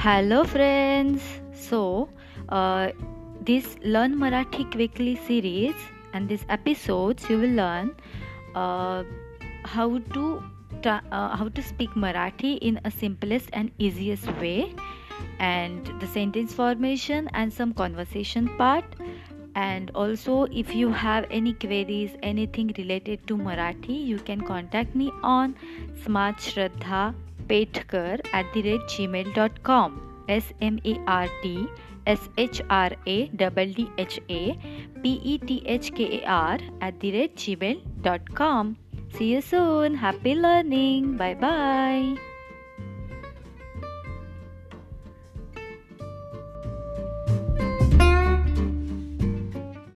Hello, friends. So, uh, this Learn Marathi quickly series and these episodes you will learn uh, how to uh, how to speak Marathi in a simplest and easiest way, and the sentence formation and some conversation part. And also, if you have any queries, anything related to Marathi, you can contact me on Pethkar at the rate Gmail dot com S M A R T S H R A double D H A P E T H K A R at the rate Gmail dot com see you soon happy learning bye bye